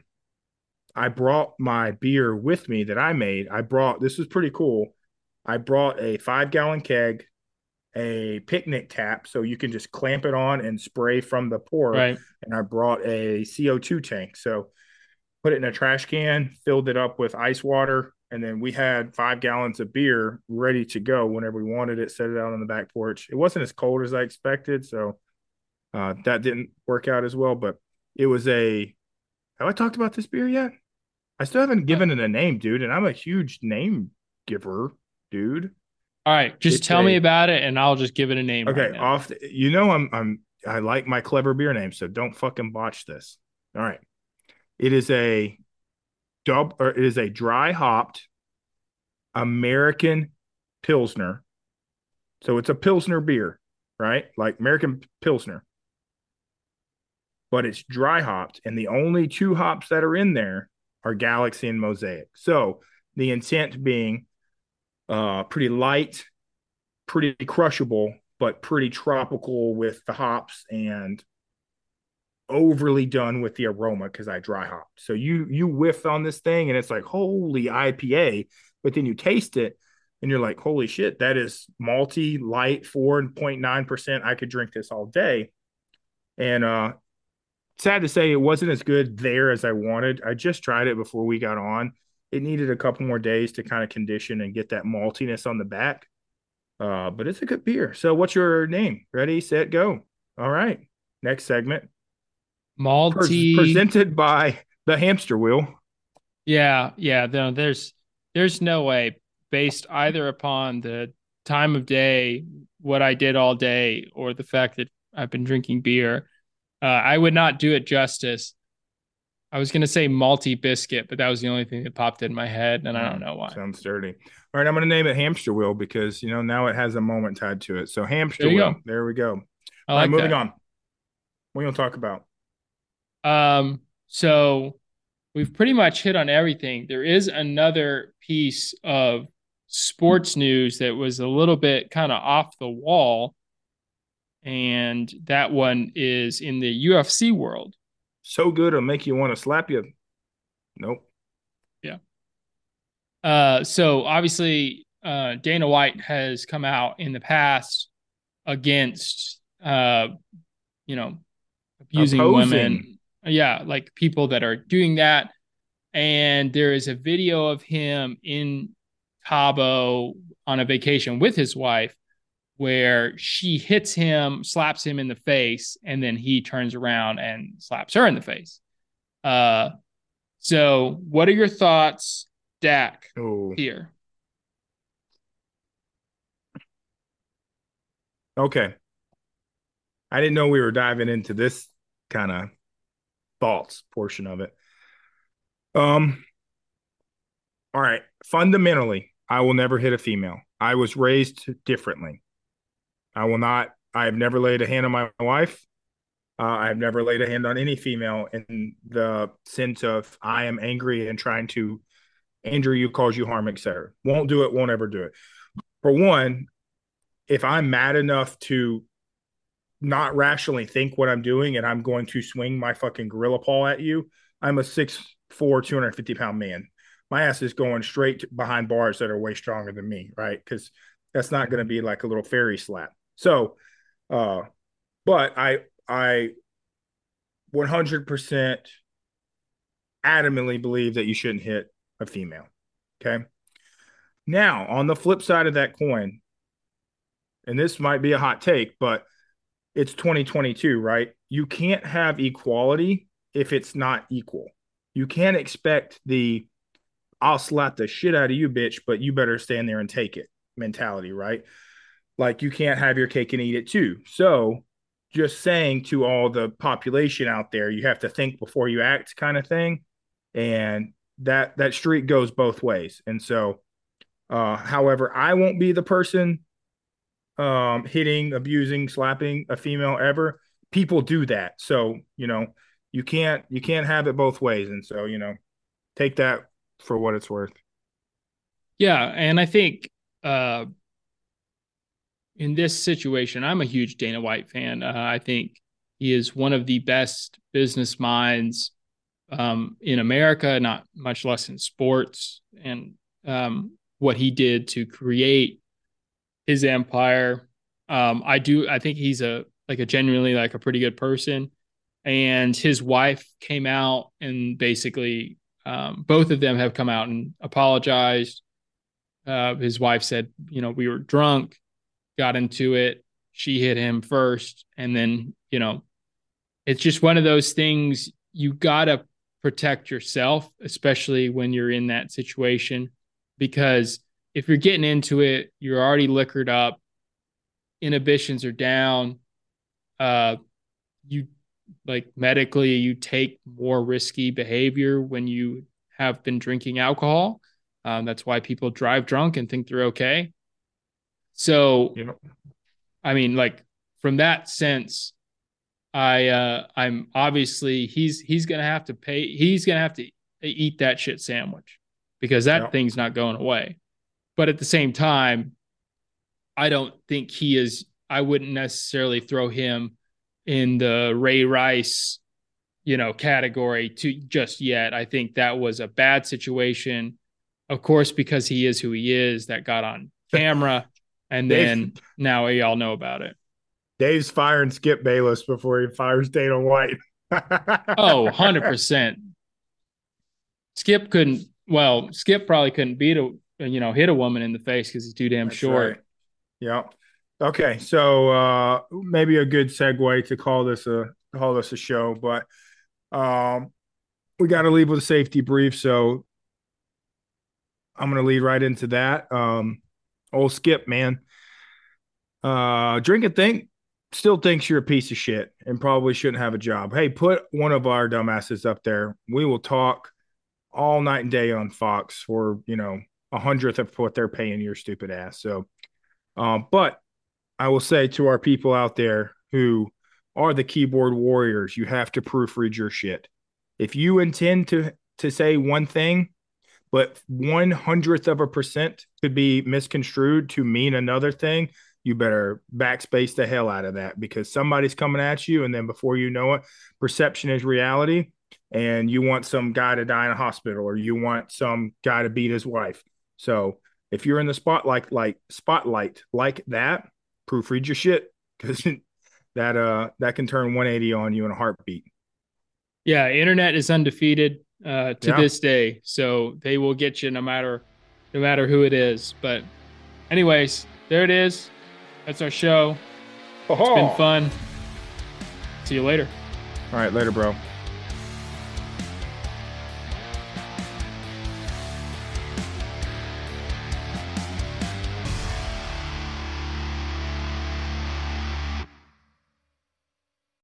I brought my beer with me that I made. I brought this was pretty cool. I brought a five gallon keg, a picnic tap, so you can just clamp it on and spray from the pour. Right. And I brought a CO2 tank. So put it in a trash can, filled it up with ice water, and then we had five gallons of beer ready to go whenever we wanted it, set it out on the back porch. It wasn't as cold as I expected, so uh, that didn't work out as well, but it was a have I talked about this beer yet? I still haven't given it a name, dude, and I'm a huge name giver, dude. All right. Just It's tell me about it and I'll just give it a name. Okay, right off. The, you know I'm I'm I like my clever beer name, so don't fucking botch this. All right, it is a dub or it is a dry hopped American pilsner. So it's a pilsner beer, right? Like American pilsner, but it's dry hopped, and the only two hops that are in there are Galaxy and Mosaic. So the intent being uh pretty light pretty crushable, but pretty tropical with the hops and overly done with the aroma because I dry hopped. So you you whiff on this thing and it's like holy IPA, but then you taste it and you're like, holy shit, that is malty, light, 4.9%. I could drink this all day. And uh sad to say it wasn't as good there as I wanted. I just tried it before we got on. It needed a couple more days to kind of condition and get that maltiness on the back. Uh, but it's a good beer. So what's your name? Ready, set, go. All right. Next segment. Malty presented by the hamster wheel. Yeah, yeah. No, there's there's no way based either upon the time of day, what I did all day, or the fact that I've been drinking beer. Uh, I would not do it justice. I was going to say malty biscuit, but that was the only thing that popped in my head, and I don't know why. Sounds dirty. All right, I'm going to name it hamster wheel because you know now it has a moment tied to it. So hamster There wheel. go. There we go. I All right, like moving that. on. What are you going to talk about? Um, so we've pretty much hit on everything. There is another piece of sports news that was a little bit kind of off the wall. And that one is in the UFC world. So good it'll make you want to slap you. Nope. Yeah. Uh, so obviously, uh, Dana White has come out in the past against, uh, you know, abusing Opposing. women. Yeah, like people that are doing that. And there is a video of him in Cabo on a vacation with his wife where she hits him, slaps him in the face, and then he turns around and slaps her in the face. Uh, so what are your thoughts, Dak? Oh, here. okay. I didn't know we were diving into this kind of thoughts portion of it. Um, all right. Fundamentally, I will never hit a female. I was raised differently. I will not. I have never laid a hand on my wife. Uh, I have never laid a hand on any female in the sense of I am angry and trying to injure you, cause you harm, etc. Won't do it. Won't ever do it. For one, if I'm mad enough to not rationally think what I'm doing and I'm going to swing my fucking gorilla paw at you, I'm a 6'4, 250 pound man. My ass is going straight behind bars that are way stronger than me, right? Because that's not going to be like a little fairy slap. So, uh, but I, I 100% adamantly believe that you shouldn't hit a female. Okay. Now, on the flip side of that coin, and this might be a hot take, but it's 2022, right? You can't have equality if it's not equal. You can't expect the I'll slap the shit out of you, bitch, but you better stand there and take it mentality, right? Like you can't have your cake and eat it too. So, just saying to all the population out there, you have to think before you act kind of thing. And that that street goes both ways. And so uh however, I won't be the person um hitting, abusing, slapping a female ever. People do that. So, you know, you can't you can't have it both ways. And so, you know, take that for what it's worth. Yeah, and I think uh, in this situation, I'm a huge Dana White fan. Uh, I think he is one of the best business minds um, in America, not much less in sports. And um, what he did to create his empire, um, I do. I think he's a like a genuinely like a pretty good person. And his wife came out and basically um, both of them have come out and apologized. Uh, his wife said, you know, we were drunk, got into it. She hit him first. And then, you know, it's just one of those things you got to protect yourself, especially when you're in that situation. Because if you're getting into it, you're already liquored up, inhibitions are down. Uh, you like medically you take more risky behavior when you have been drinking alcohol um, that's why people drive drunk and think they're okay so i mean like from that sense i uh i'm obviously he's he's gonna have to pay he's gonna have to eat that shit sandwich because that Yep. thing's not going away but at the same time i don't think he is i wouldn't necessarily throw him in the Ray Rice, you know, category to just yet. I think that was a bad situation. Of course, because he is who he is, that got on camera, and Dave- then now y'all know about it. Dave's firing Skip Bayless before he fires Dana White. Oh, 100%. Skip couldn't, well, Skip probably couldn't beat a, you know, hit a woman in the face because he's too damn That's short. right. Yeah. Okay. So uh maybe a good segue to call this a call this a show, but um we got to leave with a safety brief. So I'm gonna lead right into that. Um old Skip, man. Uh drink and think still thinks you're a piece of shit and probably shouldn't have a job. Hey, put one of our dumbasses up there. We will talk all night and day on Fox for, you know, a hundredth of what they're paying your stupid ass. So um, but I will say to our people out there who are the keyboard warriors, you have to proofread your shit. If you intend to to say one thing, but one hundredth of a percent could be misconstrued to mean another thing, you better backspace the hell out of that because somebody's coming at you, and then before you know it, perception is reality, and you want some guy to die in a hospital, or you want some guy to beat his wife. So if you're in the spotlight like spotlight like that, proofread your shit because that uh that can turn 180 on you in a heartbeat. Yeah, internet is undefeated uh, to Yeah. this day, so they will get you no matter no matter who it is. But, anyways, there it is. That's our show. It's been fun. See you later. All right, later, bro.